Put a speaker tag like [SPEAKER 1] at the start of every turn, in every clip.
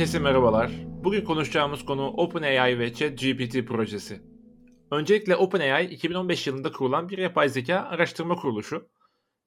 [SPEAKER 1] Herkese merhabalar. Bugün konuşacağımız konu OpenAI ve ChatGPT projesi. Öncelikle OpenAI 2015 yılında kurulan bir yapay zeka araştırma kuruluşu.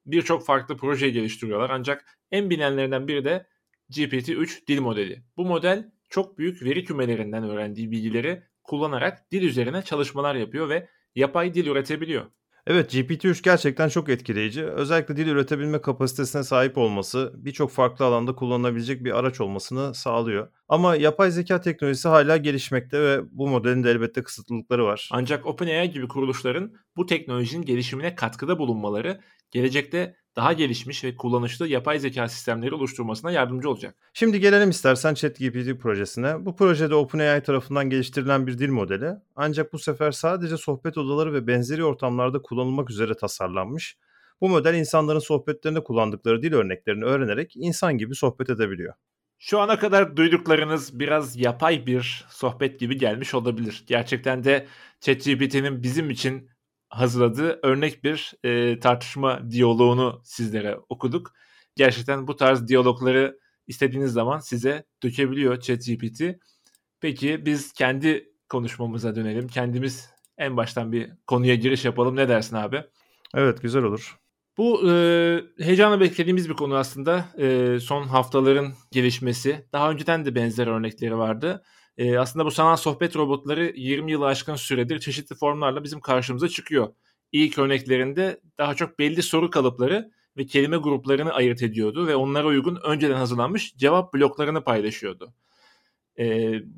[SPEAKER 1] Birçok farklı proje geliştiriyorlar ancak en bilinenlerinden biri de GPT-3 dil modeli. Bu model çok büyük veri kümelerinden öğrendiği bilgileri kullanarak dil üzerine çalışmalar yapıyor ve yapay dil üretebiliyor.
[SPEAKER 2] Evet GPT-3 gerçekten çok etkileyici. Özellikle dil üretebilme kapasitesine sahip olması birçok farklı alanda kullanılabilecek bir araç olmasını sağlıyor. Ama yapay zeka teknolojisi hala gelişmekte ve bu modelin de elbette kısıtlılıkları var.
[SPEAKER 1] Ancak OpenAI gibi kuruluşların bu teknolojinin gelişimine katkıda bulunmaları gelecekte daha gelişmiş ve kullanışlı yapay zeka sistemleri oluşturmasına yardımcı olacak.
[SPEAKER 2] Şimdi gelelim istersen ChatGPT projesine. Bu projede OpenAI tarafından geliştirilen bir dil modeli. Ancak bu sefer sadece sohbet odaları ve benzeri ortamlarda kullanılmak üzere tasarlanmış. Bu model insanların sohbetlerinde kullandıkları dil örneklerini öğrenerek insan gibi sohbet edebiliyor.
[SPEAKER 1] Şu ana kadar duyduklarınız biraz yapay bir sohbet gibi gelmiş olabilir. Gerçekten de ChatGPT'nin bizim için hazırladığı örnek bir e, tartışma diyaloğunu sizlere okuduk. Gerçekten bu tarz diyalogları istediğiniz zaman size dökebiliyor ChatGPT. Peki biz kendi konuşmamıza dönelim. Kendimiz en baştan bir konuya giriş yapalım. Ne dersin abi?
[SPEAKER 2] Evet güzel olur.
[SPEAKER 1] Bu e, heyecanla beklediğimiz bir konu aslında. E, son haftaların gelişmesi. Daha önceden de benzer örnekleri vardı. E, aslında bu sanal sohbet robotları 20 yılı aşkın süredir çeşitli formlarla bizim karşımıza çıkıyor. İlk örneklerinde daha çok belli soru kalıpları ve kelime gruplarını ayırt ediyordu ve onlara uygun önceden hazırlanmış cevap bloklarını paylaşıyordu. E,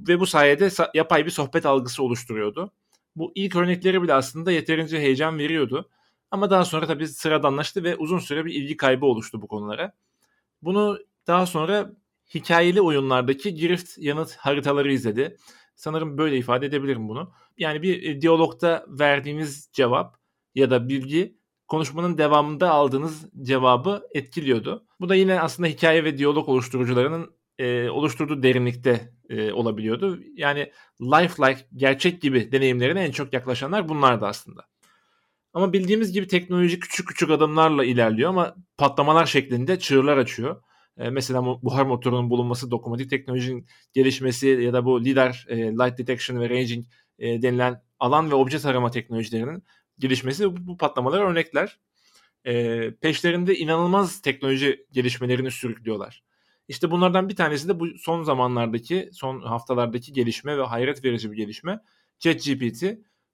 [SPEAKER 1] ve bu sayede yapay bir sohbet algısı oluşturuyordu. Bu ilk örnekleri bile aslında yeterince heyecan veriyordu. Ama daha sonra tabii sıradanlaştı ve uzun süre bir ilgi kaybı oluştu bu konulara. Bunu daha sonra hikayeli oyunlardaki girift yanıt haritaları izledi. Sanırım böyle ifade edebilirim bunu. Yani bir e, diyalogda verdiğiniz cevap ya da bilgi konuşmanın devamında aldığınız cevabı etkiliyordu. Bu da yine aslında hikaye ve diyalog oluşturucularının e, oluşturduğu derinlikte e, olabiliyordu. Yani lifelike, gerçek gibi deneyimlerine en çok yaklaşanlar bunlardı aslında. Ama bildiğimiz gibi teknoloji küçük küçük adımlarla ilerliyor ama patlamalar şeklinde çığırlar açıyor. E, mesela buhar motorunun bulunması, dokunmatik teknolojinin gelişmesi ya da bu LIDAR, e, Light Detection ve Ranging e, denilen alan ve obje tarama teknolojilerinin gelişmesi bu, bu patlamalara örnekler. E, peşlerinde inanılmaz teknoloji gelişmelerini sürüklüyorlar. İşte bunlardan bir tanesi de bu son zamanlardaki, son haftalardaki gelişme ve hayret verici bir gelişme. ChatGPT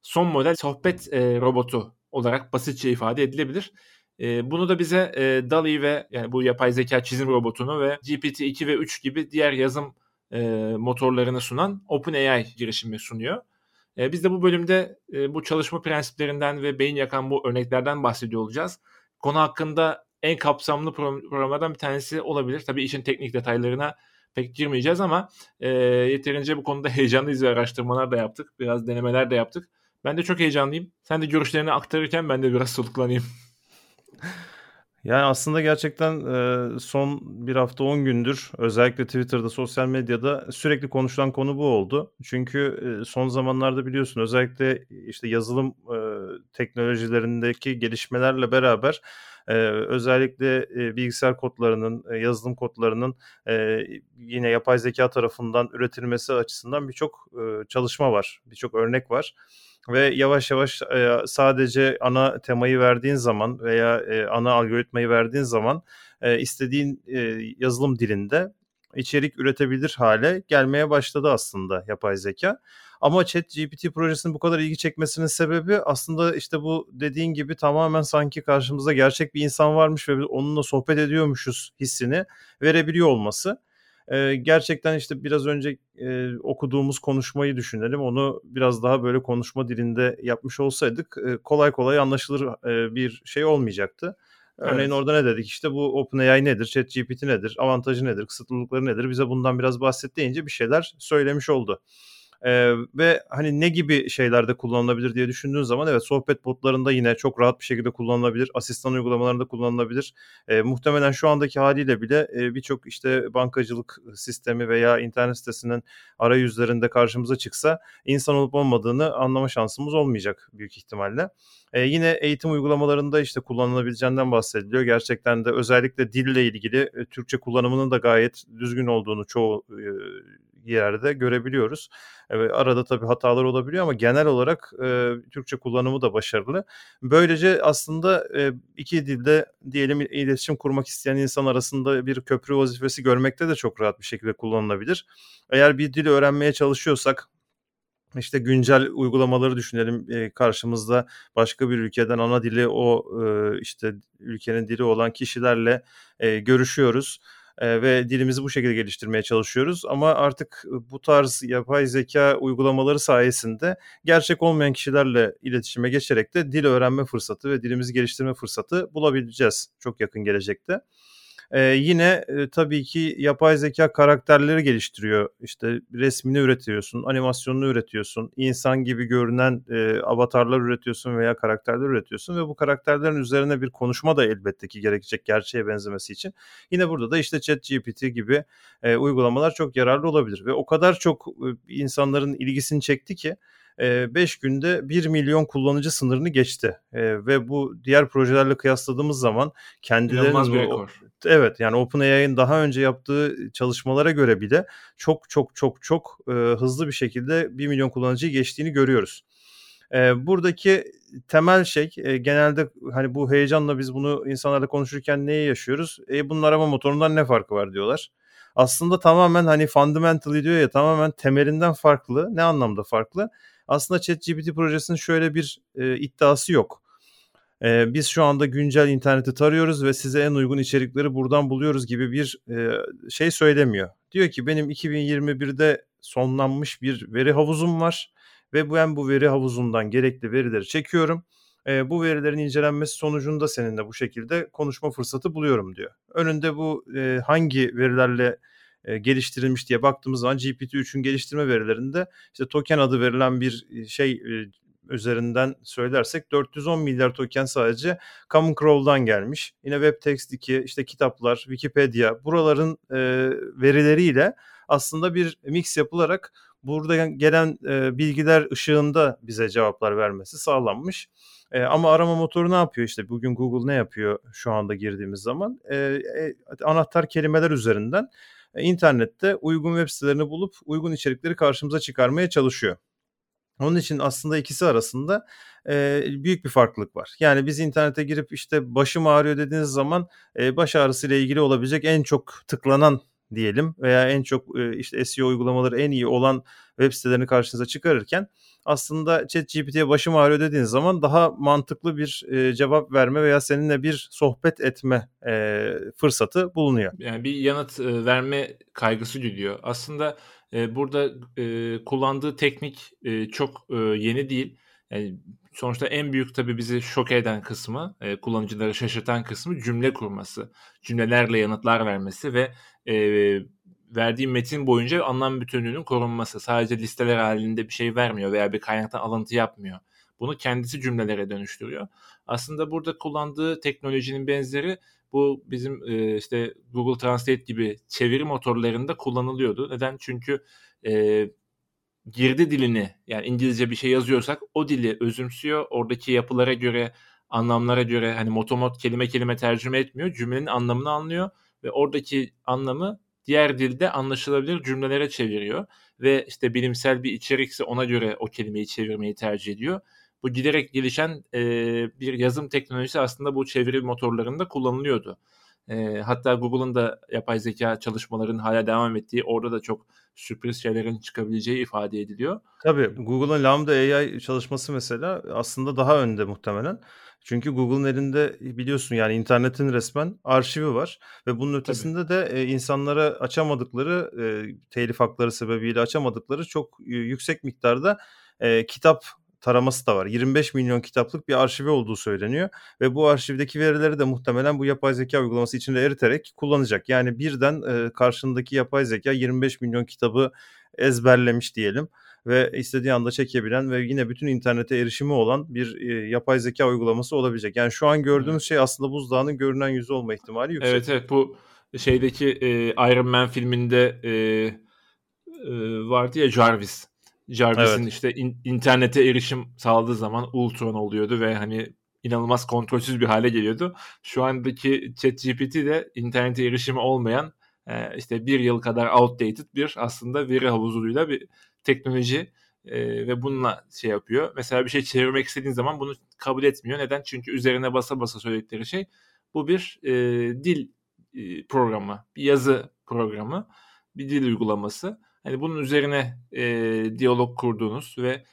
[SPEAKER 1] son model sohbet e, robotu olarak basitçe ifade edilebilir. E, bunu da bize e, DALI ve yani bu yapay zeka çizim robotunu ve GPT-2 ve 3 gibi diğer yazım e, motorlarını sunan OpenAI girişimi sunuyor. E, biz de bu bölümde e, bu çalışma prensiplerinden ve beyin yakan bu örneklerden bahsediyor olacağız. Konu hakkında en kapsamlı programlardan bir tanesi olabilir. Tabii işin teknik detaylarına pek girmeyeceğiz ama e, yeterince bu konuda heyecanlıyız ve araştırmalar da yaptık. Biraz denemeler de yaptık. Ben de çok heyecanlıyım. Sen de görüşlerini aktarırken ben de biraz soluklanayım.
[SPEAKER 2] Yani aslında gerçekten e, son bir hafta 10 gündür özellikle Twitter'da, sosyal medyada sürekli konuşulan konu bu oldu. Çünkü e, son zamanlarda biliyorsun özellikle işte yazılım e, teknolojilerindeki gelişmelerle beraber özellikle bilgisayar kodlarının, yazılım kodlarının yine yapay zeka tarafından üretilmesi açısından birçok çalışma var, birçok örnek var ve yavaş yavaş e, sadece ana temayı verdiğin zaman veya e, ana algoritmayı verdiğin zaman e, istediğin e, yazılım dilinde içerik üretebilir hale gelmeye başladı aslında yapay zeka. Ama Chat GPT projesinin bu kadar ilgi çekmesinin sebebi aslında işte bu dediğin gibi tamamen sanki karşımızda gerçek bir insan varmış ve onunla sohbet ediyormuşuz hissini verebiliyor olması. Gerçekten işte biraz önce e, okuduğumuz konuşmayı düşünelim. Onu biraz daha böyle konuşma dilinde yapmış olsaydık e, kolay kolay anlaşılır e, bir şey olmayacaktı. Örneğin evet. orada ne dedik işte bu OpenAI nedir, ChatGPT nedir, avantajı nedir, kısıtlılıkları nedir bize bundan biraz bahset deyince bir şeyler söylemiş oldu. Ee, ve hani ne gibi şeylerde kullanılabilir diye düşündüğün zaman evet sohbet botlarında yine çok rahat bir şekilde kullanılabilir. Asistan uygulamalarında kullanılabilir. Ee, muhtemelen şu andaki haliyle bile e, birçok işte bankacılık sistemi veya internet sitesinin arayüzlerinde karşımıza çıksa insan olup olmadığını anlama şansımız olmayacak büyük ihtimalle. E, yine eğitim uygulamalarında işte kullanılabileceğinden bahsediliyor. Gerçekten de özellikle dille ilgili e, Türkçe kullanımının da gayet düzgün olduğunu çoğu e, yerde görebiliyoruz. E, arada tabii hatalar olabiliyor ama genel olarak e, Türkçe kullanımı da başarılı. Böylece aslında e, iki dilde diyelim iletişim kurmak isteyen insan arasında bir köprü vazifesi görmekte de çok rahat bir şekilde kullanılabilir. Eğer bir dili öğrenmeye çalışıyorsak işte güncel uygulamaları düşünelim e, karşımızda başka bir ülkeden ana dili o e, işte ülkenin dili olan kişilerle e, görüşüyoruz ve dilimizi bu şekilde geliştirmeye çalışıyoruz ama artık bu tarz yapay zeka uygulamaları sayesinde gerçek olmayan kişilerle iletişime geçerek de dil öğrenme fırsatı ve dilimizi geliştirme fırsatı bulabileceğiz çok yakın gelecekte. Ee, yine e, tabii ki yapay zeka karakterleri geliştiriyor. İşte resmini üretiyorsun, animasyonunu üretiyorsun, insan gibi görünen e, avatarlar üretiyorsun veya karakterler üretiyorsun ve bu karakterlerin üzerine bir konuşma da elbette ki gerekecek gerçeğe benzemesi için. Yine burada da işte ChatGPT gibi e, uygulamalar çok yararlı olabilir ve o kadar çok e, insanların ilgisini çekti ki 5 günde 1 milyon kullanıcı sınırını geçti. ve bu diğer projelerle kıyasladığımız zaman kendilerinin
[SPEAKER 1] bir rekor.
[SPEAKER 2] Evet yani OpenAI'nin daha önce yaptığı çalışmalara göre bile çok çok çok çok hızlı bir şekilde 1 milyon kullanıcıyı geçtiğini görüyoruz. buradaki temel şey genelde hani bu heyecanla biz bunu insanlarla konuşurken neyi yaşıyoruz? E, bunun arama motorundan ne farkı var diyorlar. Aslında tamamen hani fundamentally diyor ya tamamen temelinden farklı. Ne anlamda farklı? Aslında ChatGPT projesinin şöyle bir e, iddiası yok. E, biz şu anda güncel interneti tarıyoruz ve size en uygun içerikleri buradan buluyoruz gibi bir e, şey söylemiyor. Diyor ki benim 2021'de sonlanmış bir veri havuzum var ve ben bu veri havuzundan gerekli verileri çekiyorum. E, bu verilerin incelenmesi sonucunda seninle bu şekilde konuşma fırsatı buluyorum diyor. Önünde bu e, hangi verilerle e, geliştirilmiş diye baktığımız zaman GPT-3'ün geliştirme verilerinde işte token adı verilen bir şey e, üzerinden söylersek 410 milyar token sadece Common Crow'dan gelmiş. Yine WebText 2, işte kitaplar, Wikipedia buraların e, verileriyle aslında bir mix yapılarak burada gelen e, bilgiler ışığında bize cevaplar vermesi sağlanmış. E, ama arama motoru ne yapıyor işte bugün Google ne yapıyor şu anda girdiğimiz zaman e, e, anahtar kelimeler üzerinden e, internette uygun web sitelerini bulup uygun içerikleri karşımıza çıkarmaya çalışıyor. Onun için aslında ikisi arasında e, büyük bir farklılık var. Yani biz internete girip işte başım ağrıyor dediğiniz zaman e, baş ağrısı ile ilgili olabilecek en çok tıklanan diyelim veya en çok işte SEO uygulamaları en iyi olan web sitelerini karşınıza çıkarırken aslında ChatGPT'ye başım ağrıyor dediğiniz zaman daha mantıklı bir cevap verme veya seninle bir sohbet etme fırsatı bulunuyor.
[SPEAKER 1] Yani bir yanıt verme kaygısı güdüyor. Aslında burada kullandığı teknik çok yeni değil. Yani sonuçta en büyük tabii bizi şok eden kısmı, kullanıcıları şaşırtan kısmı cümle kurması, cümlelerle yanıtlar vermesi ve e, verdiği metin boyunca anlam bütünlüğünün korunması. Sadece listeler halinde bir şey vermiyor veya bir kaynaktan alıntı yapmıyor. Bunu kendisi cümlelere dönüştürüyor. Aslında burada kullandığı teknolojinin benzeri bu bizim e, işte Google Translate gibi çeviri motorlarında kullanılıyordu. Neden? Çünkü e, girdi dilini yani İngilizce bir şey yazıyorsak o dili özümsüyor. Oradaki yapılara göre, anlamlara göre hani motomot kelime kelime tercüme etmiyor. Cümlenin anlamını anlıyor ve oradaki anlamı diğer dilde anlaşılabilir cümlelere çeviriyor ve işte bilimsel bir içerikse ona göre o kelimeyi çevirmeyi tercih ediyor. Bu giderek gelişen e, bir yazım teknolojisi aslında bu çeviri motorlarında kullanılıyordu. E, hatta Google'ın da yapay zeka çalışmalarının hala devam ettiği orada da çok sürpriz şeylerin çıkabileceği ifade ediliyor.
[SPEAKER 2] Tabii Google'ın Lambda AI çalışması mesela aslında daha önde muhtemelen. Çünkü Google'ın elinde biliyorsun yani internetin resmen arşivi var ve bunun ötesinde Tabii. de e, insanlara açamadıkları e, telif hakları sebebiyle açamadıkları çok e, yüksek miktarda e, kitap taraması da var. 25 milyon kitaplık bir arşivi olduğu söyleniyor ve bu arşivdeki verileri de muhtemelen bu yapay zeka uygulaması içinde eriterek kullanacak. Yani birden e, karşındaki yapay zeka 25 milyon kitabı ezberlemiş diyelim ve istediği anda çekebilen ve yine bütün internete erişimi olan bir e, yapay zeka uygulaması olabilecek. Yani şu an gördüğümüz şey aslında buzdağının görünen yüzü olma ihtimali yüksek.
[SPEAKER 1] Evet evet bu şeydeki e, Iron Man filminde e, e, vardı ya Jarvis. Jarvis'in evet. işte in, internete erişim sağladığı zaman Ultron oluyordu ve hani inanılmaz kontrolsüz bir hale geliyordu. Şu andaki ChatGPT de internete erişimi olmayan e, işte bir yıl kadar outdated bir aslında veri havuzuyla bir teknoloji e, ve bununla şey yapıyor. Mesela bir şey çevirmek istediğin zaman bunu kabul etmiyor. Neden? Çünkü üzerine basa basa söyledikleri şey bu bir e, dil e, programı, bir yazı programı, bir dil uygulaması. Hani bunun üzerine e, diyalog kurduğunuz ve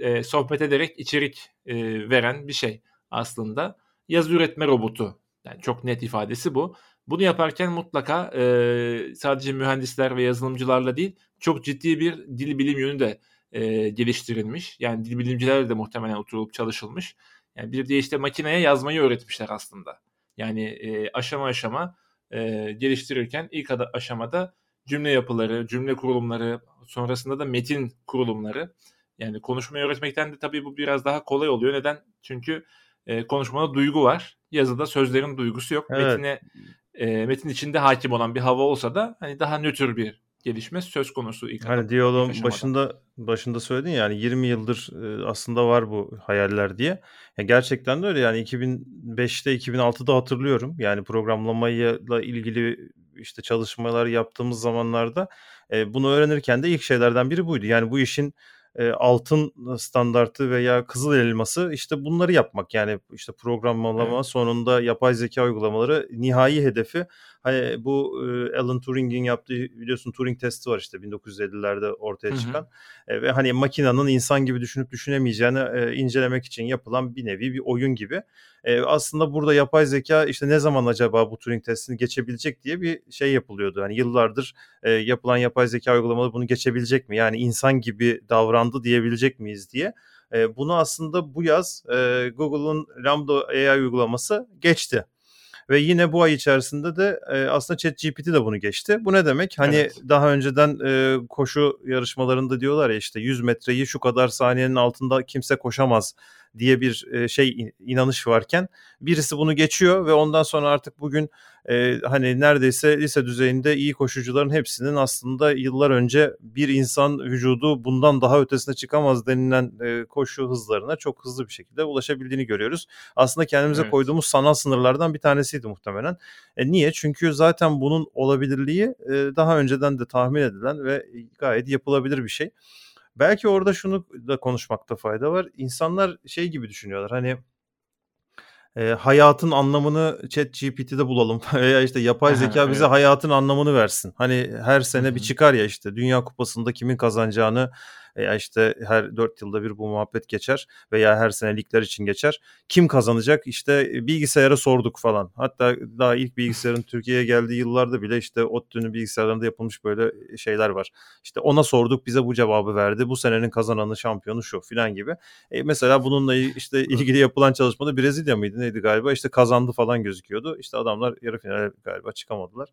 [SPEAKER 1] e, sohbet ederek içerik e, veren bir şey aslında. Yazı üretme robotu. Yani çok net ifadesi bu. Bunu yaparken mutlaka e, sadece mühendisler ve yazılımcılarla değil çok ciddi bir dil bilim yönü de e, geliştirilmiş. Yani dil bilimcilerle de muhtemelen oturulup çalışılmış. Yani bir de işte makineye yazmayı öğretmişler aslında. Yani e, aşama aşama e, geliştirirken ilk aşamada cümle yapıları, cümle kurulumları, sonrasında da metin kurulumları. Yani konuşmayı öğretmekten de tabii bu biraz daha kolay oluyor. Neden? Çünkü e, konuşmada duygu var. Yazıda sözlerin duygusu yok. Evet. Metine e, metin içinde hakim olan bir hava olsa da hani daha nötr bir gelişme söz konusu ilk
[SPEAKER 2] Hani diyaloğun başında başında söyledin yani 20 yıldır e, aslında var bu hayaller diye. Ya gerçekten de öyle yani 2005'te 2006'da hatırlıyorum. Yani programlamayla ilgili işte çalışmalar yaptığımız zamanlarda e, bunu öğrenirken de ilk şeylerden biri buydu. Yani bu işin e, altın standartı veya kızıl elması işte bunları yapmak. Yani işte programlama evet. sonunda yapay zeka uygulamaları nihai hedefi hani bu e, Alan Turing'in yaptığı biliyorsun Turing testi var işte 1950'lerde ortaya çıkan E, ve hani makinenin insan gibi düşünüp düşünemeyeceğini e, incelemek için yapılan bir nevi bir oyun gibi. E, aslında burada yapay zeka işte ne zaman acaba bu Turing testini geçebilecek diye bir şey yapılıyordu. Yani yıllardır e, yapılan yapay zeka uygulamaları bunu geçebilecek mi? Yani insan gibi davrandı diyebilecek miyiz diye. E, bunu aslında bu yaz e, Google'un Lambda AI uygulaması geçti. Ve yine bu ay içerisinde de e, aslında ChatGPT de bunu geçti. Bu ne demek? Hani evet. daha önceden e, koşu yarışmalarında diyorlar ya işte 100 metreyi şu kadar saniyenin altında kimse koşamaz diye bir e, şey inanış varken birisi bunu geçiyor ve ondan sonra artık bugün e, hani neredeyse lise düzeyinde iyi koşucuların hepsinin aslında yıllar önce bir insan vücudu bundan daha ötesine çıkamaz denilen e, koşu hızlarına çok hızlı bir şekilde ulaşabildiğini görüyoruz. Aslında kendimize evet. koyduğumuz sanal sınırlardan bir tanesiydi muhtemelen. E, niye? Çünkü zaten bunun olabilirliği e, daha önceden de tahmin edilen ve gayet yapılabilir bir şey. Belki orada şunu da konuşmakta fayda var. İnsanlar şey gibi düşünüyorlar hani e, hayatın anlamını chat GPT'de bulalım veya işte yapay zeka bize hayatın anlamını versin. Hani her sene bir çıkar ya işte Dünya Kupası'nda kimin kazanacağını veya işte her 4 yılda bir bu muhabbet geçer veya her sene ligler için geçer. Kim kazanacak? İşte bilgisayara sorduk falan. Hatta daha ilk bilgisayarın Türkiye'ye geldiği yıllarda bile işte ODTÜ'nün bilgisayarlarında yapılmış böyle şeyler var. İşte ona sorduk bize bu cevabı verdi. Bu senenin kazananı şampiyonu şu filan gibi. E mesela bununla işte ilgili yapılan çalışmada Brezilya mıydı neydi galiba işte kazandı falan gözüküyordu. İşte adamlar yarı finale galiba çıkamadılar.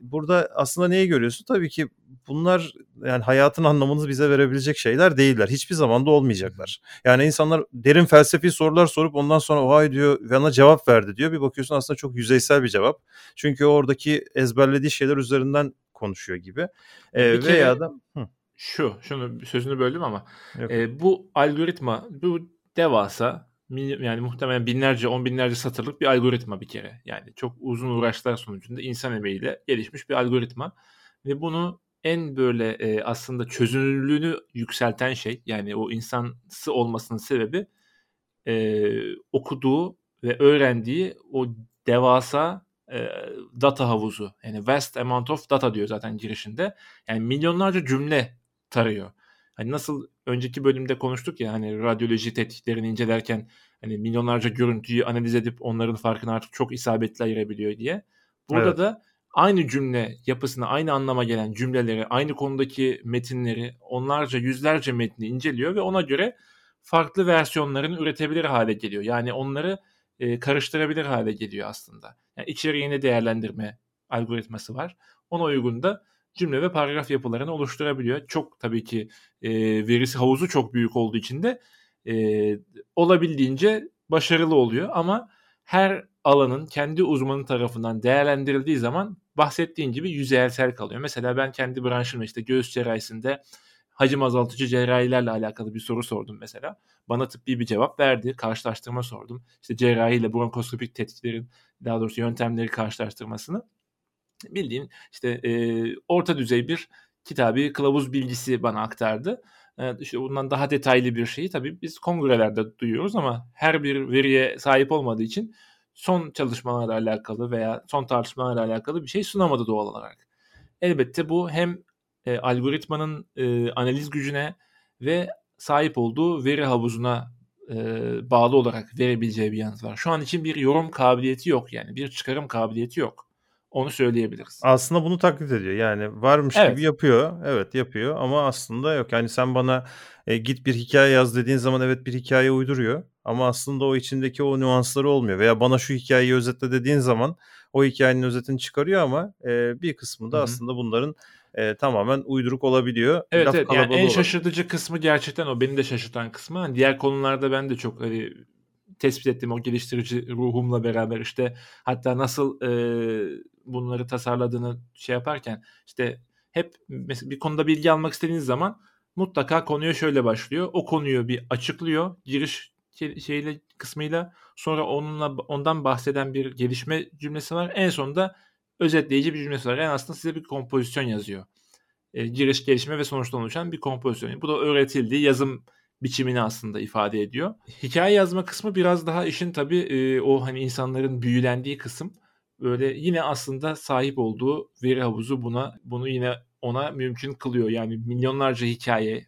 [SPEAKER 2] Burada aslında neyi görüyorsun? Tabii ki bunlar yani hayatın anlamını bize verebilecek şeyler değiller. Hiçbir zaman da olmayacaklar. Yani insanlar derin felsefi sorular sorup ondan sonra vay diyor bana cevap verdi diyor. Bir bakıyorsun aslında çok yüzeysel bir cevap. Çünkü oradaki ezberlediği şeyler üzerinden konuşuyor gibi. Ee, bir veya da hı.
[SPEAKER 1] şu, şunu sözünü böldüm ama e, bu algoritma bu devasa yani muhtemelen binlerce, on binlerce satırlık bir algoritma bir kere. Yani çok uzun uğraşlar sonucunda insan emeğiyle gelişmiş bir algoritma. Ve bunu en böyle e, aslında çözünürlüğünü yükselten şey yani o insansı olmasının sebebi e, okuduğu ve öğrendiği o devasa e, data havuzu. Yani vast amount of data diyor zaten girişinde. Yani milyonlarca cümle tarıyor. Hani nasıl önceki bölümde konuştuk ya hani radyoloji tetkiklerini incelerken hani milyonlarca görüntüyü analiz edip onların farkını artık çok isabetli ayırabiliyor diye. Burada evet. da aynı cümle yapısına aynı anlama gelen cümleleri, aynı konudaki metinleri, onlarca yüzlerce metni inceliyor ve ona göre farklı versiyonlarını üretebilir hale geliyor. Yani onları e, karıştırabilir hale geliyor aslında. Yani içeriğini değerlendirme algoritması var. Ona uygun da cümle ve paragraf yapılarını oluşturabiliyor. Çok tabii ki e, verisi havuzu çok büyük olduğu için de e, olabildiğince başarılı oluyor ama her alanın kendi uzmanı tarafından değerlendirildiği zaman bahsettiğin gibi yüzeysel kalıyor. Mesela ben kendi branşımda işte göğüs cerrahisinde hacim azaltıcı cerrahilerle alakalı bir soru sordum mesela. Bana tıbbi bir cevap verdi. Karşılaştırma sordum. İşte cerrahiyle bronkoskopik tetkiklerin daha doğrusu yöntemleri karşılaştırmasını. Bildiğin işte e, orta düzey bir kitabi kılavuz bilgisi bana aktardı. E, işte bundan daha detaylı bir şeyi tabii biz kongrelerde duyuyoruz ama her bir veriye sahip olmadığı için son çalışmalarla alakalı veya son tartışmalarla alakalı bir şey sunamadı doğal olarak. Elbette bu hem e, algoritmanın e, analiz gücüne ve sahip olduğu veri havuzuna e, bağlı olarak verebileceği bir yanıt var. Şu an için bir yorum kabiliyeti yok yani bir çıkarım kabiliyeti yok. Onu söyleyebiliriz.
[SPEAKER 2] Aslında bunu taklit ediyor. Yani varmış evet. gibi yapıyor. Evet yapıyor ama aslında yok. Yani sen bana e, git bir hikaye yaz dediğin zaman evet bir hikaye uyduruyor. Ama aslında o içindeki o nüansları olmuyor. Veya bana şu hikayeyi özetle dediğin zaman o hikayenin özetini çıkarıyor ama e, bir kısmı da Hı-hı. aslında bunların e, tamamen uyduruk olabiliyor.
[SPEAKER 1] Evet, evet yani en şaşırtıcı kısmı gerçekten o beni de şaşırtan kısmı. Hani diğer konularda ben de çok hani tespit ettim o geliştirici ruhumla beraber işte hatta nasıl e, bunları tasarladığını şey yaparken işte hep mesela bir konuda bilgi almak istediğiniz zaman mutlaka konuya şöyle başlıyor. O konuyu bir açıklıyor giriş şeyle kısmıyla sonra onunla ondan bahseden bir gelişme cümlesi var. En sonunda özetleyici bir cümlesi var. Yani aslında size bir kompozisyon yazıyor. E, giriş, gelişme ve sonuçtan oluşan bir kompozisyon. Bu da öğretildiği yazım biçimini aslında ifade ediyor. Hikaye yazma kısmı biraz daha işin tabii e, o hani insanların büyülendiği kısım. Böyle yine aslında sahip olduğu veri havuzu buna bunu yine ona mümkün kılıyor. Yani milyonlarca hikaye,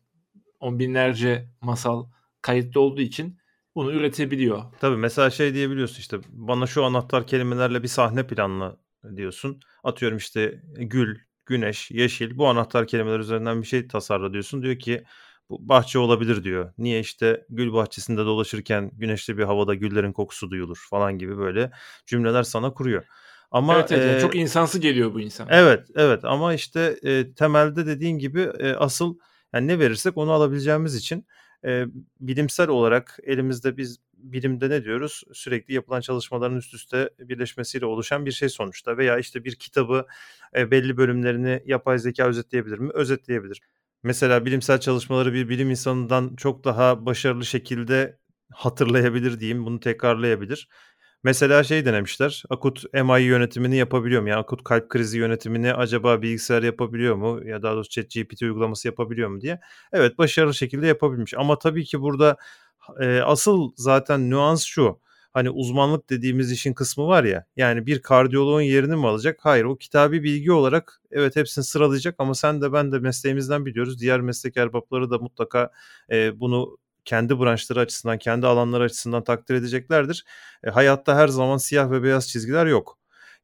[SPEAKER 1] on binlerce masal kayıtlı olduğu için bunu üretebiliyor.
[SPEAKER 2] Tabii mesela şey diyebiliyorsun işte bana şu anahtar kelimelerle bir sahne planla diyorsun. Atıyorum işte gül, güneş, yeşil bu anahtar kelimeler üzerinden bir şey tasarla diyorsun. Diyor ki bahçe olabilir diyor. Niye işte gül bahçesinde dolaşırken güneşli bir havada güllerin kokusu duyulur falan gibi böyle cümleler sana kuruyor.
[SPEAKER 1] Ama evet, evet, e, çok insansı geliyor bu insan.
[SPEAKER 2] Evet, evet ama işte e, temelde dediğin gibi e, asıl yani ne verirsek onu alabileceğimiz için e, bilimsel olarak elimizde biz bilimde ne diyoruz? Sürekli yapılan çalışmaların üst üste birleşmesiyle oluşan bir şey sonuçta veya işte bir kitabı e, belli bölümlerini yapay zeka özetleyebilir mi? Özetleyebilir. Mesela bilimsel çalışmaları bir bilim insanından çok daha başarılı şekilde hatırlayabilir diyeyim, bunu tekrarlayabilir. Mesela şey denemişler. Akut MI yönetimini yapabiliyor mu? Yani akut kalp krizi yönetimini acaba bilgisayar yapabiliyor mu? Ya daha doğrusu ChatGPT uygulaması yapabiliyor mu diye. Evet başarılı şekilde yapabilmiş. Ama tabii ki burada e, asıl zaten nüans şu. Hani uzmanlık dediğimiz işin kısmı var ya. Yani bir kardiyoloğun yerini mi alacak? Hayır o kitabi bilgi olarak evet hepsini sıralayacak ama sen de ben de mesleğimizden biliyoruz. Diğer meslek erbapları da mutlaka e, bunu kendi branşları açısından, kendi alanları açısından takdir edeceklerdir. E, hayatta her zaman siyah ve beyaz çizgiler yok.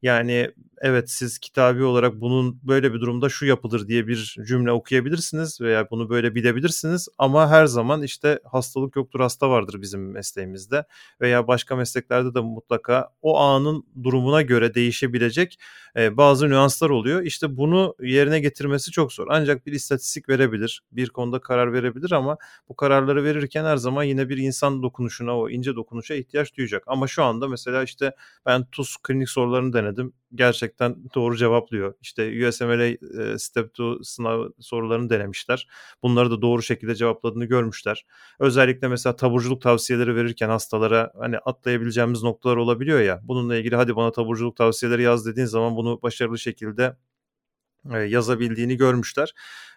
[SPEAKER 2] Yani evet siz kitabi olarak bunun böyle bir durumda şu yapılır diye bir cümle okuyabilirsiniz veya bunu böyle bilebilirsiniz ama her zaman işte hastalık yoktur hasta vardır bizim mesleğimizde veya başka mesleklerde de mutlaka o anın durumuna göre değişebilecek bazı nüanslar oluyor. İşte bunu yerine getirmesi çok zor. Ancak bir istatistik verebilir, bir konuda karar verebilir ama bu kararları verirken her zaman yine bir insan dokunuşuna, o ince dokunuşa ihtiyaç duyacak. Ama şu anda mesela işte ben TUS klinik sorularını denedim. Gerçekten doğru cevaplıyor. İşte USMLE Step 2 sınav sorularını denemişler. Bunları da doğru şekilde cevapladığını görmüşler. Özellikle mesela taburculuk tavsiyeleri verirken hastalara hani atlayabileceğimiz noktalar olabiliyor ya. Bununla ilgili hadi bana taburculuk tavsiyeleri yaz dediğin zaman bunu başarılı şekilde yazabildiğini görmüşler.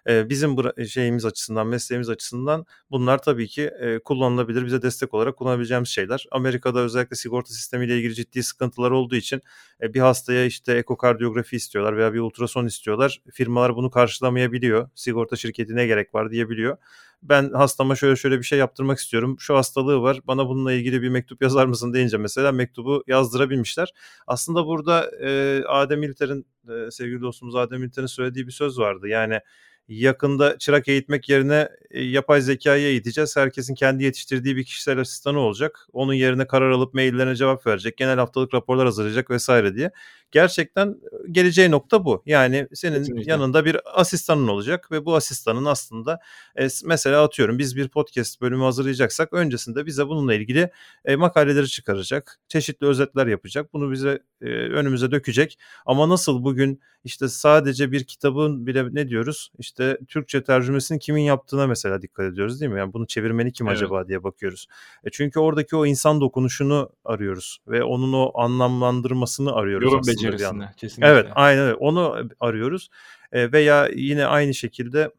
[SPEAKER 2] Bizim şeyimiz açısından, mesleğimiz açısından bunlar tabii ki kullanılabilir, bize destek olarak kullanabileceğimiz şeyler. Amerika'da özellikle sigorta sistemiyle ilgili ciddi sıkıntılar olduğu için bir hastaya işte ekokardiyografi istiyorlar veya bir ultrason istiyorlar. Firmalar bunu karşılamayabiliyor. Sigorta şirketine gerek var diyebiliyor ben hastama şöyle şöyle bir şey yaptırmak istiyorum. Şu hastalığı var. Bana bununla ilgili bir mektup yazar mısın deyince mesela mektubu yazdırabilmişler. Aslında burada e, Adem İlter'in e, sevgili dostumuz Adem İlter'in söylediği bir söz vardı. Yani yakında çırak eğitmek yerine e, yapay zekayı eğiteceğiz. Herkesin kendi yetiştirdiği bir kişisel asistanı olacak. Onun yerine karar alıp maillerine cevap verecek. Genel haftalık raporlar hazırlayacak vesaire diye. Gerçekten e, geleceği nokta bu. Yani senin Kesinlikle. yanında bir asistanın olacak ve bu asistanın aslında e, mesela atıyorum biz bir podcast bölümü hazırlayacaksak öncesinde bize bununla ilgili e, makaleleri çıkaracak. Çeşitli özetler yapacak. Bunu bize e, önümüze dökecek. Ama nasıl bugün işte sadece bir kitabın bile ne diyoruz? İşte Türkçe tercümesini kimin yaptığına mesela dikkat ediyoruz değil mi? Yani bunu çevirmeni kim evet. acaba diye bakıyoruz. E çünkü oradaki o insan dokunuşunu arıyoruz ve onun o anlamlandırmasını arıyoruz
[SPEAKER 1] Yorum aslında becerisini
[SPEAKER 2] kesinlikle. Evet, aynen öyle. Onu arıyoruz. E, veya yine aynı şekilde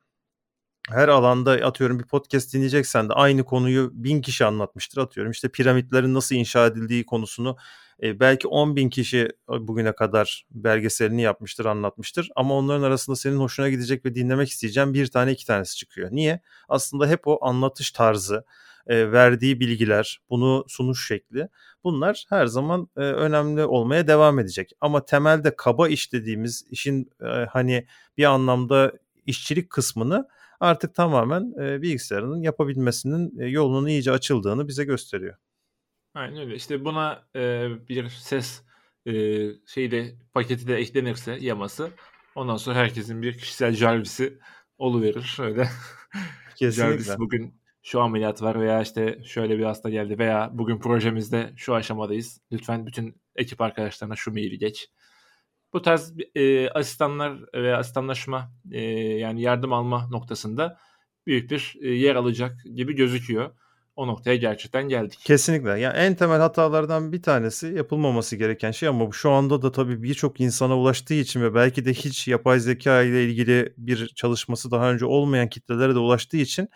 [SPEAKER 2] her alanda atıyorum bir podcast dinleyeceksen de aynı konuyu bin kişi anlatmıştır atıyorum. İşte piramitlerin nasıl inşa edildiği konusunu e, belki 10 bin kişi bugüne kadar belgeselini yapmıştır, anlatmıştır. Ama onların arasında senin hoşuna gidecek ve dinlemek isteyeceğin bir tane iki tanesi çıkıyor. Niye? Aslında hep o anlatış tarzı, e, verdiği bilgiler, bunu sunuş şekli bunlar her zaman e, önemli olmaya devam edecek. Ama temelde kaba iş dediğimiz işin e, hani bir anlamda işçilik kısmını artık tamamen e, bilgisayarının yapabilmesinin e, yolunun iyice açıldığını bize gösteriyor.
[SPEAKER 1] Aynen öyle. İşte buna e, bir ses e, şeyde paketi de eklenirse yaması ondan sonra herkesin bir kişisel Jarvis'i oluverir. Öyle. Kesinlikle. Jarvis bugün şu ameliyat var veya işte şöyle bir hasta geldi veya bugün projemizde şu aşamadayız. Lütfen bütün ekip arkadaşlarına şu maili geç. Bu tarz e, asistanlar ve asistanlaşma e, yani yardım alma noktasında büyük bir e, yer alacak gibi gözüküyor o noktaya gerçekten geldik.
[SPEAKER 2] Kesinlikle. Yani en temel hatalardan bir tanesi yapılmaması gereken şey ama şu anda da tabii birçok insana ulaştığı için ve belki de hiç yapay zeka ile ilgili bir çalışması daha önce olmayan kitlelere de ulaştığı için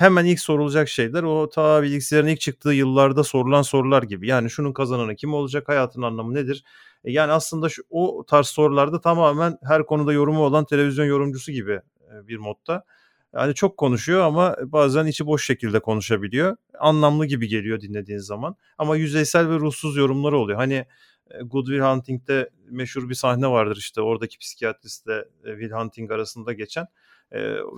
[SPEAKER 2] hemen ilk sorulacak şeyler o ta bilgisayarın ilk çıktığı yıllarda sorulan sorular gibi. Yani şunun kazananı kim olacak, hayatın anlamı nedir? E, yani aslında şu, o tarz sorularda tamamen her konuda yorumu olan televizyon yorumcusu gibi e, bir modda. Yani çok konuşuyor ama bazen içi boş şekilde konuşabiliyor. Anlamlı gibi geliyor dinlediğiniz zaman. Ama yüzeysel ve ruhsuz yorumları oluyor. Hani e, Good Will Hunting'de meşhur bir sahne vardır işte oradaki psikiyatristle Will Hunting arasında geçen.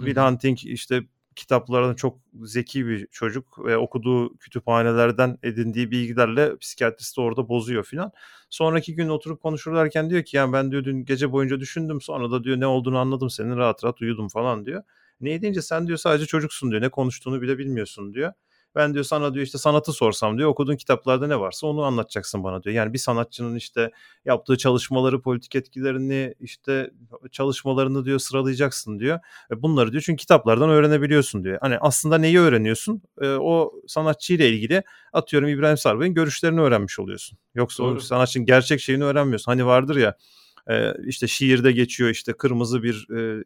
[SPEAKER 2] Will Hunting işte kitaplarını çok zeki bir çocuk ve okuduğu kütüphanelerden edindiği bilgilerle psikiyatrist orada bozuyor filan. Sonraki gün oturup konuşurlarken diyor ki yani ben diyor dün gece boyunca düşündüm sonra da diyor ne olduğunu anladım senin rahat rahat uyudum falan diyor. Ne deyince sen diyor sadece çocuksun diyor ne konuştuğunu bile bilmiyorsun diyor. Ben diyor sana diyor işte sanatı sorsam diyor okuduğun kitaplarda ne varsa onu anlatacaksın bana diyor. Yani bir sanatçının işte yaptığı çalışmaları, politik etkilerini, işte çalışmalarını diyor sıralayacaksın diyor. E bunları diyor çünkü kitaplardan öğrenebiliyorsun diyor. Hani aslında neyi öğreniyorsun? E, o sanatçıyla ilgili atıyorum İbrahim Sarbay'ın görüşlerini öğrenmiş oluyorsun. Yoksa Doğru. o sanatçının gerçek şeyini öğrenmiyorsun. Hani vardır ya e, işte şiirde geçiyor işte kırmızı bir e,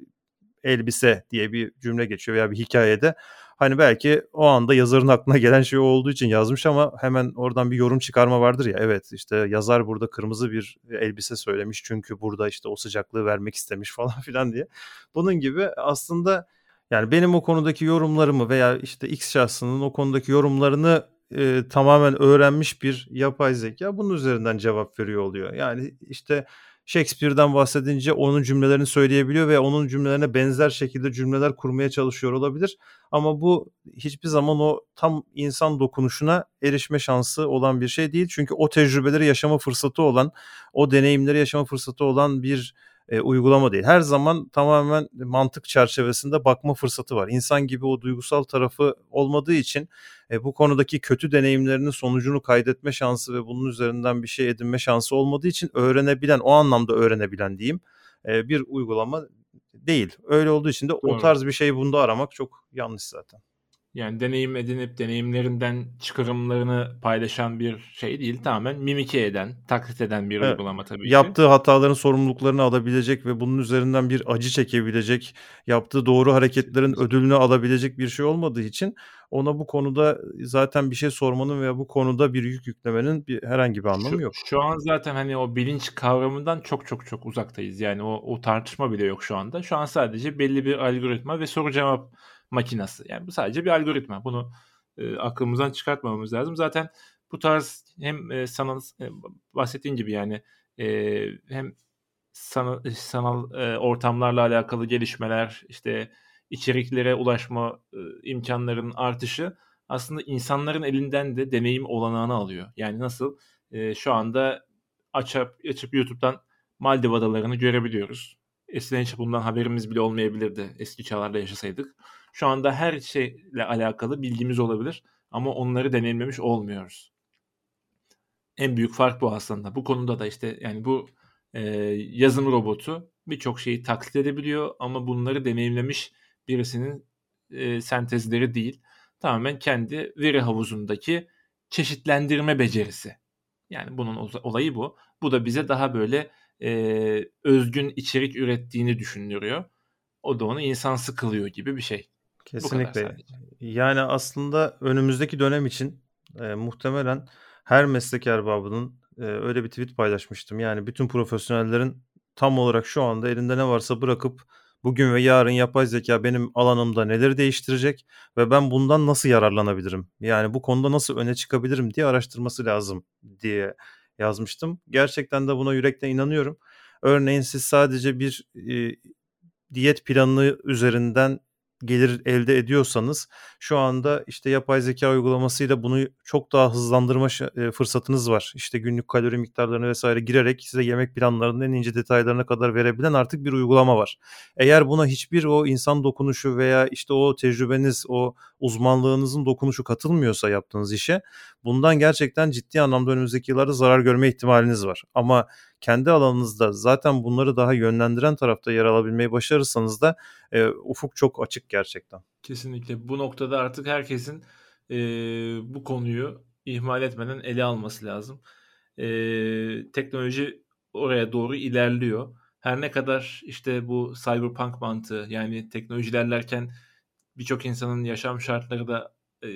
[SPEAKER 2] elbise diye bir cümle geçiyor veya bir hikayede. Hani belki o anda yazarın aklına gelen şey olduğu için yazmış ama hemen oradan bir yorum çıkarma vardır ya. Evet işte yazar burada kırmızı bir elbise söylemiş çünkü burada işte o sıcaklığı vermek istemiş falan filan diye. Bunun gibi aslında yani benim o konudaki yorumlarımı veya işte X şahsının o konudaki yorumlarını e, tamamen öğrenmiş bir yapay zeka bunun üzerinden cevap veriyor oluyor. Yani işte Shakespeare'den bahsedince onun cümlelerini söyleyebiliyor ve onun cümlelerine benzer şekilde cümleler kurmaya çalışıyor olabilir. Ama bu hiçbir zaman o tam insan dokunuşuna erişme şansı olan bir şey değil. Çünkü o tecrübeleri yaşama fırsatı olan, o deneyimleri yaşama fırsatı olan bir e, uygulama değil. Her zaman tamamen mantık çerçevesinde bakma fırsatı var. İnsan gibi o duygusal tarafı olmadığı için e, bu konudaki kötü deneyimlerinin sonucunu kaydetme şansı ve bunun üzerinden bir şey edinme şansı olmadığı için öğrenebilen, o anlamda öğrenebilen diyeyim e, bir uygulama değil. Öyle olduğu için de Doğru. o tarz bir şeyi bunda aramak çok yanlış zaten.
[SPEAKER 1] Yani deneyim edinip deneyimlerinden çıkarımlarını paylaşan bir şey değil. Tamamen mimike eden, taklit eden bir evet. uygulama tabii ki.
[SPEAKER 2] Yaptığı hataların sorumluluklarını alabilecek ve bunun üzerinden bir acı çekebilecek, yaptığı doğru hareketlerin ödülünü alabilecek bir şey olmadığı için ona bu konuda zaten bir şey sormanın veya bu konuda bir yük yüklemenin bir herhangi bir anlamı
[SPEAKER 1] şu,
[SPEAKER 2] yok.
[SPEAKER 1] Şu an zaten hani o bilinç kavramından çok çok çok uzaktayız. Yani o, o tartışma bile yok şu anda. Şu an sadece belli bir algoritma ve soru cevap makinası. Yani bu sadece bir algoritma. Bunu e, aklımızdan çıkartmamamız lazım. Zaten bu tarz hem e, sana e, bahsettiğin gibi yani e, hem sanal, sanal e, ortamlarla alakalı gelişmeler, işte içeriklere ulaşma e, imkanlarının artışı aslında insanların elinden de deneyim olanağını alıyor. Yani nasıl e, şu anda açıp, açıp YouTube'dan Maldiv adalarını görebiliyoruz. Eskiden hiç bundan haberimiz bile olmayabilirdi eski çağlarda yaşasaydık. Şu anda her şeyle alakalı bilgimiz olabilir ama onları deneyimlemiş olmuyoruz. En büyük fark bu aslında. Bu konuda da işte yani bu e, yazım robotu birçok şeyi taklit edebiliyor ama bunları deneyimlemiş birisinin e, sentezleri değil. Tamamen kendi veri havuzundaki çeşitlendirme becerisi. Yani bunun olayı bu. Bu da bize daha böyle e, özgün içerik ürettiğini düşündürüyor. O da onu insan sıkılıyor gibi bir şey.
[SPEAKER 2] Kesinlikle. Yani aslında önümüzdeki dönem için e, muhtemelen her meslek erbabının e, öyle bir tweet paylaşmıştım. Yani bütün profesyonellerin tam olarak şu anda elinde ne varsa bırakıp bugün ve yarın yapay zeka benim alanımda neleri değiştirecek ve ben bundan nasıl yararlanabilirim? Yani bu konuda nasıl öne çıkabilirim diye araştırması lazım diye yazmıştım. Gerçekten de buna yürekten inanıyorum. Örneğin siz sadece bir e, diyet planı üzerinden gelir elde ediyorsanız şu anda işte yapay zeka uygulamasıyla bunu çok daha hızlandırma fırsatınız var. İşte günlük kalori miktarlarını vesaire girerek size yemek planlarının en ince detaylarına kadar verebilen artık bir uygulama var. Eğer buna hiçbir o insan dokunuşu veya işte o tecrübeniz, o uzmanlığınızın dokunuşu katılmıyorsa yaptığınız işe bundan gerçekten ciddi anlamda önümüzdeki yıllarda zarar görme ihtimaliniz var. Ama kendi alanınızda zaten bunları daha yönlendiren tarafta yer alabilmeyi başarırsanız da e, ufuk çok açık gerçekten.
[SPEAKER 1] Kesinlikle. Bu noktada artık herkesin e, bu konuyu ihmal etmeden ele alması lazım. E, teknoloji oraya doğru ilerliyor. Her ne kadar işte bu cyberpunk mantığı yani teknoloji ilerlerken birçok insanın yaşam şartları da e,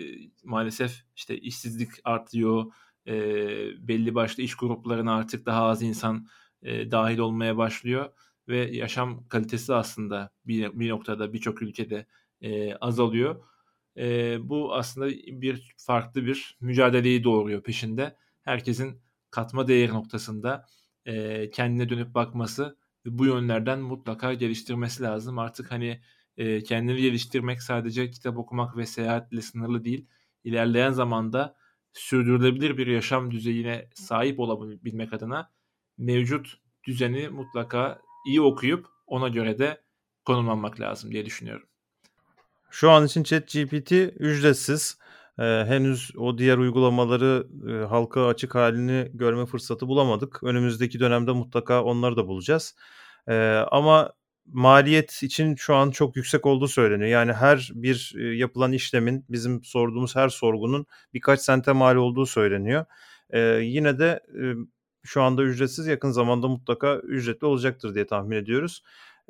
[SPEAKER 1] maalesef işte işsizlik artıyor, e, belli başlı iş gruplarına artık daha az insan e, dahil olmaya başlıyor ve yaşam kalitesi aslında bir, bir noktada birçok ülkede e, azalıyor. E, bu aslında bir farklı bir mücadeleyi doğuruyor peşinde. Herkesin katma değeri noktasında e, kendine dönüp bakması ve bu yönlerden mutlaka geliştirmesi lazım. Artık hani e, kendini geliştirmek sadece kitap okumak ve seyahatle sınırlı değil. İlerleyen zamanda sürdürülebilir bir yaşam düzeyine sahip olabilmek adına mevcut düzeni mutlaka iyi okuyup ona göre de konumlanmak lazım diye düşünüyorum.
[SPEAKER 2] Şu an için ChatGPT ücretsiz. Ee, henüz o diğer uygulamaları e, halka açık halini görme fırsatı bulamadık. Önümüzdeki dönemde mutlaka onları da bulacağız. Ee, ama maliyet için şu an çok yüksek olduğu söyleniyor. Yani her bir e, yapılan işlemin bizim sorduğumuz her sorgunun birkaç sente mal olduğu söyleniyor. Ee, yine de e, şu anda ücretsiz yakın zamanda mutlaka ücretli olacaktır diye tahmin ediyoruz.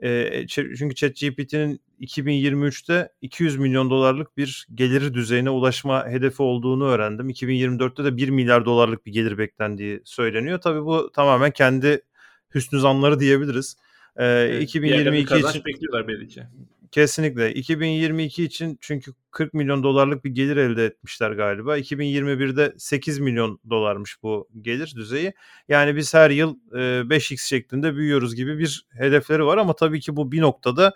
[SPEAKER 2] E, çünkü ChatGPT'nin 2023'te 200 milyon dolarlık bir geliri düzeyine ulaşma hedefi olduğunu öğrendim. 2024'te de 1 milyar dolarlık bir gelir beklendiği söyleniyor. Tabii bu tamamen kendi hüsnü zanları diyebiliriz.
[SPEAKER 1] Ee, evet, 2022 için bekliyorlar belli
[SPEAKER 2] Kesinlikle. 2022 için çünkü 40 milyon dolarlık bir gelir elde etmişler galiba. 2021'de 8 milyon dolarmış bu gelir düzeyi. Yani biz her yıl 5x şeklinde büyüyoruz gibi bir hedefleri var ama tabii ki bu bir noktada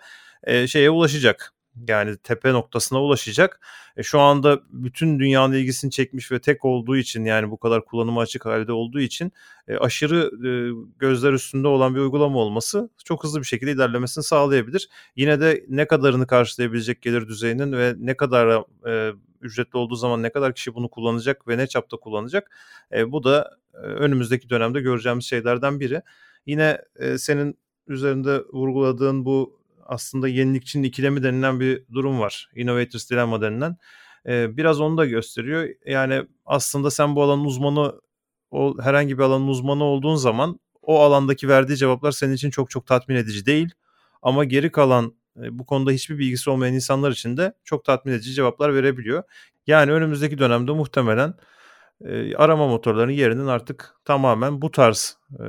[SPEAKER 2] şeye ulaşacak yani tepe noktasına ulaşacak. E, şu anda bütün dünyanın ilgisini çekmiş ve tek olduğu için yani bu kadar kullanıma açık halde olduğu için e, aşırı e, gözler üstünde olan bir uygulama olması çok hızlı bir şekilde ilerlemesini sağlayabilir. Yine de ne kadarını karşılayabilecek gelir düzeyinin ve ne kadar e, ücretli olduğu zaman ne kadar kişi bunu kullanacak ve ne çapta kullanacak e, bu da e, önümüzdeki dönemde göreceğimiz şeylerden biri. Yine e, senin üzerinde vurguladığın bu aslında yenilikçinin ikilemi denilen bir durum var. Innovators Dilemma denilen. Ee, biraz onu da gösteriyor. Yani aslında sen bu alanın uzmanı, o herhangi bir alanın uzmanı olduğun zaman o alandaki verdiği cevaplar senin için çok çok tatmin edici değil. Ama geri kalan bu konuda hiçbir bilgisi olmayan insanlar için de çok tatmin edici cevaplar verebiliyor. Yani önümüzdeki dönemde muhtemelen e, arama motorlarının yerinin artık tamamen bu tarz e,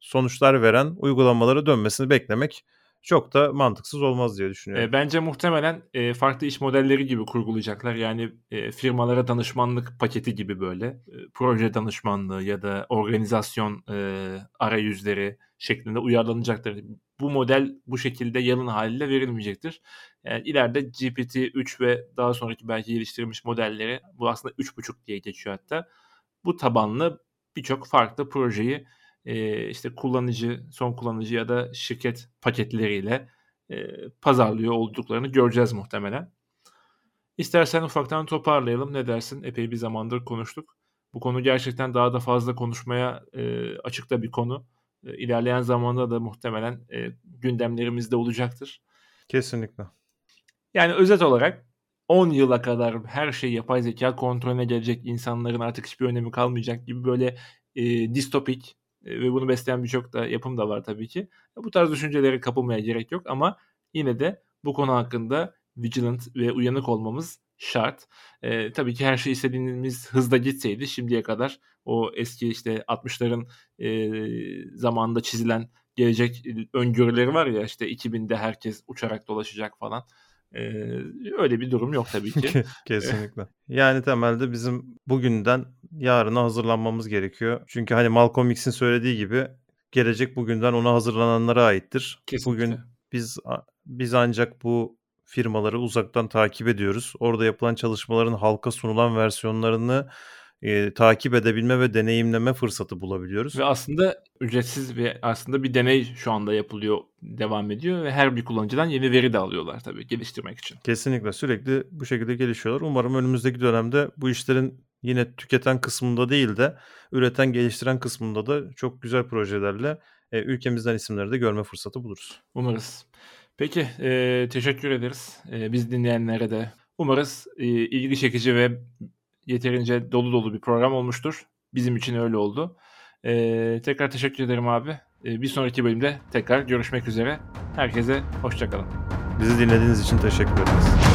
[SPEAKER 2] sonuçlar veren uygulamalara dönmesini beklemek çok da mantıksız olmaz diye düşünüyorum.
[SPEAKER 1] E, bence muhtemelen e, farklı iş modelleri gibi kurgulayacaklar. Yani e, firmalara danışmanlık paketi gibi böyle proje danışmanlığı ya da organizasyon e, arayüzleri şeklinde uyarlanacaktır. Bu model bu şekilde yalın haliyle verilmeyecektir. Yani ileride GPT-3 ve daha sonraki belki geliştirilmiş modelleri bu aslında 3.5 diye geçiyor hatta. Bu tabanlı birçok farklı projeyi e, işte kullanıcı, son kullanıcı ya da şirket paketleriyle e, pazarlıyor olduklarını göreceğiz muhtemelen. İstersen ufaktan toparlayalım. Ne dersin? Epey bir zamandır konuştuk. Bu konu gerçekten daha da fazla konuşmaya e, açıkta bir konu. E, ilerleyen zamanda da muhtemelen e, gündemlerimizde olacaktır.
[SPEAKER 2] Kesinlikle.
[SPEAKER 1] Yani özet olarak 10 yıla kadar her şey yapay zeka kontrolüne gelecek insanların artık hiçbir önemi kalmayacak gibi böyle e, distopik ve bunu besleyen birçok da yapım da var tabii ki. Bu tarz düşüncelere kapılmaya gerek yok ama yine de bu konu hakkında vigilant ve uyanık olmamız şart. E, tabii ki her şey istediğimiz hızda gitseydi şimdiye kadar o eski işte 60'ların e, zamanında çizilen gelecek öngörüleri var ya işte 2000'de herkes uçarak dolaşacak falan. Ee, öyle bir durum yok tabii ki.
[SPEAKER 2] Kesinlikle. yani temelde bizim bugünden yarına hazırlanmamız gerekiyor. Çünkü hani Malcolm X'in söylediği gibi gelecek bugünden ona hazırlananlara aittir. Kesinlikle. Bugün biz biz ancak bu firmaları uzaktan takip ediyoruz. Orada yapılan çalışmaların halka sunulan versiyonlarını e, takip edebilme ve deneyimleme fırsatı bulabiliyoruz.
[SPEAKER 1] Ve aslında ücretsiz ve aslında bir deney şu anda yapılıyor, devam ediyor ve her bir kullanıcıdan yeni veri de alıyorlar tabii geliştirmek için.
[SPEAKER 2] Kesinlikle sürekli bu şekilde gelişiyorlar. Umarım önümüzdeki dönemde bu işlerin yine tüketen kısmında değil de üreten, geliştiren kısmında da çok güzel projelerle e, ülkemizden isimleri de görme fırsatı buluruz.
[SPEAKER 1] Umarız. Peki e, teşekkür ederiz. E, biz dinleyenlere de umarız e, ilgi çekici ve yeterince dolu dolu bir program olmuştur. Bizim için öyle oldu. Ee, tekrar teşekkür ederim abi. Ee, bir sonraki bölümde tekrar görüşmek üzere. Herkese hoşçakalın.
[SPEAKER 2] Bizi dinlediğiniz için teşekkür ederiz.